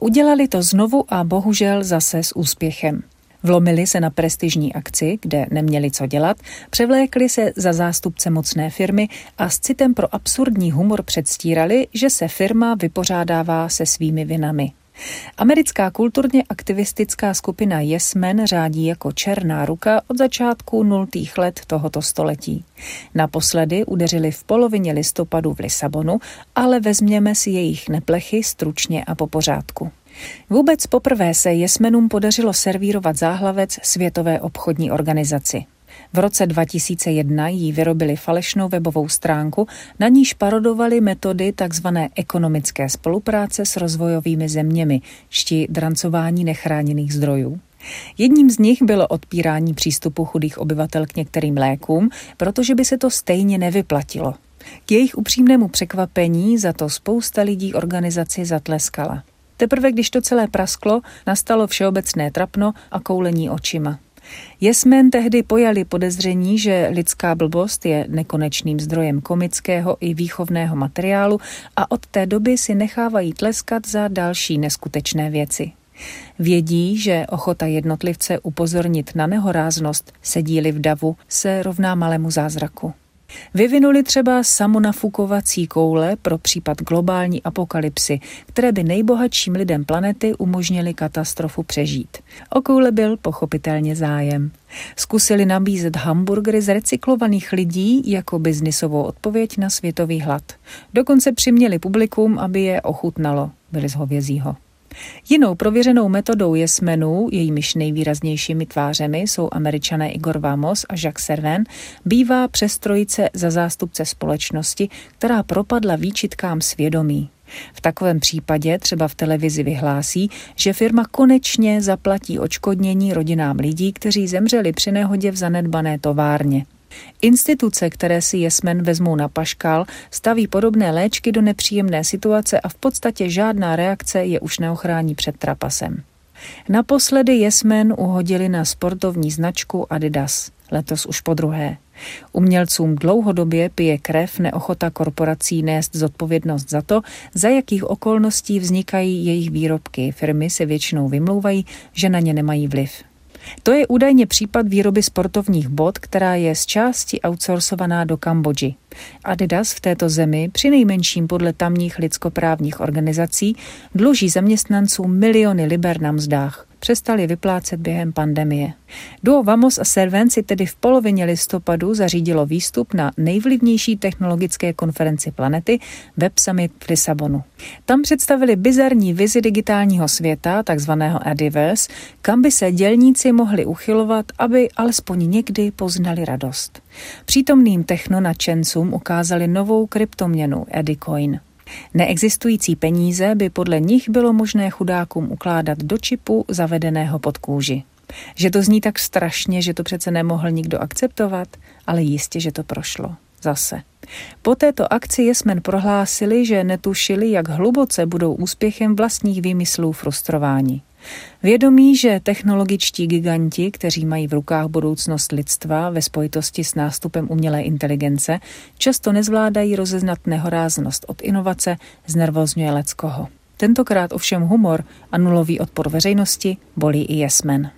Udělali to znovu a bohužel zase s úspěchem. Vlomili se na prestižní akci, kde neměli co dělat, převlékli se za zástupce mocné firmy a s citem pro absurdní humor předstírali, že se firma vypořádává se svými vinami. Americká kulturně aktivistická skupina Yes Men řádí jako černá ruka od začátku nultých let tohoto století. Naposledy udeřili v polovině listopadu v Lisabonu, ale vezměme si jejich neplechy stručně a po pořádku. Vůbec poprvé se Jesmenům podařilo servírovat záhlavec Světové obchodní organizaci. V roce 2001 jí vyrobili falešnou webovou stránku, na níž parodovali metody tzv. ekonomické spolupráce s rozvojovými zeměmi, šti drancování nechráněných zdrojů. Jedním z nich bylo odpírání přístupu chudých obyvatel k některým lékům, protože by se to stejně nevyplatilo. K jejich upřímnému překvapení za to spousta lidí organizaci zatleskala. Teprve když to celé prasklo, nastalo všeobecné trapno a koulení očima. Jesmen tehdy pojali podezření, že lidská blbost je nekonečným zdrojem komického i výchovného materiálu a od té doby si nechávají tleskat za další neskutečné věci. Vědí, že ochota jednotlivce upozornit na nehoráznost, sedí-li v davu, se rovná malému zázraku. Vyvinuli třeba samonafukovací koule pro případ globální apokalypsy, které by nejbohatším lidem planety umožnili katastrofu přežít. O koule byl pochopitelně zájem. Zkusili nabízet hamburgery z recyklovaných lidí jako biznisovou odpověď na světový hlad. Dokonce přiměli publikum, aby je ochutnalo. Byli z hovězího. Jinou prověřenou metodou jesmenů, jejímiž nejvýraznějšími tvářemi jsou američané Igor Vamos a Jacques Servan, bývá přes trojice za zástupce společnosti, která propadla výčitkám svědomí. V takovém případě třeba v televizi vyhlásí, že firma konečně zaplatí očkodnění rodinám lidí, kteří zemřeli při nehodě v zanedbané továrně. Instituce, které si jesmen vezmou na paškal, staví podobné léčky do nepříjemné situace a v podstatě žádná reakce je už neochrání před trapasem. Naposledy jesmen uhodili na sportovní značku Adidas, letos už po druhé. Umělcům dlouhodobě pije krev neochota korporací nést zodpovědnost za to, za jakých okolností vznikají jejich výrobky. Firmy se většinou vymlouvají, že na ně nemají vliv. To je údajně případ výroby sportovních bot, která je z části outsourcovaná do Kambodži. Adidas v této zemi, při nejmenším podle tamních lidskoprávních organizací, dluží zaměstnancům miliony liber na mzdách přestali vyplácet během pandemie. Duo Vamos a Servant si tedy v polovině listopadu zařídilo výstup na nejvlivnější technologické konferenci planety Web Summit v Lisabonu. Tam představili bizarní vizi digitálního světa, takzvaného Adiverse, kam by se dělníci mohli uchylovat, aby alespoň někdy poznali radost. Přítomným technonačencům ukázali novou kryptoměnu Edicoin. Neexistující peníze by podle nich bylo možné chudákům ukládat do čipu zavedeného pod kůži. Že to zní tak strašně, že to přece nemohl nikdo akceptovat, ale jistě, že to prošlo. Zase. Po této akci Jesmen prohlásili, že netušili, jak hluboce budou úspěchem vlastních výmyslů frustrováni. Vědomí, že technologičtí giganti, kteří mají v rukách budoucnost lidstva ve spojitosti s nástupem umělé inteligence, často nezvládají rozeznat nehoráznost od inovace, znervozňuje leckoho. Tentokrát ovšem humor a nulový odpor veřejnosti bolí i jesmen.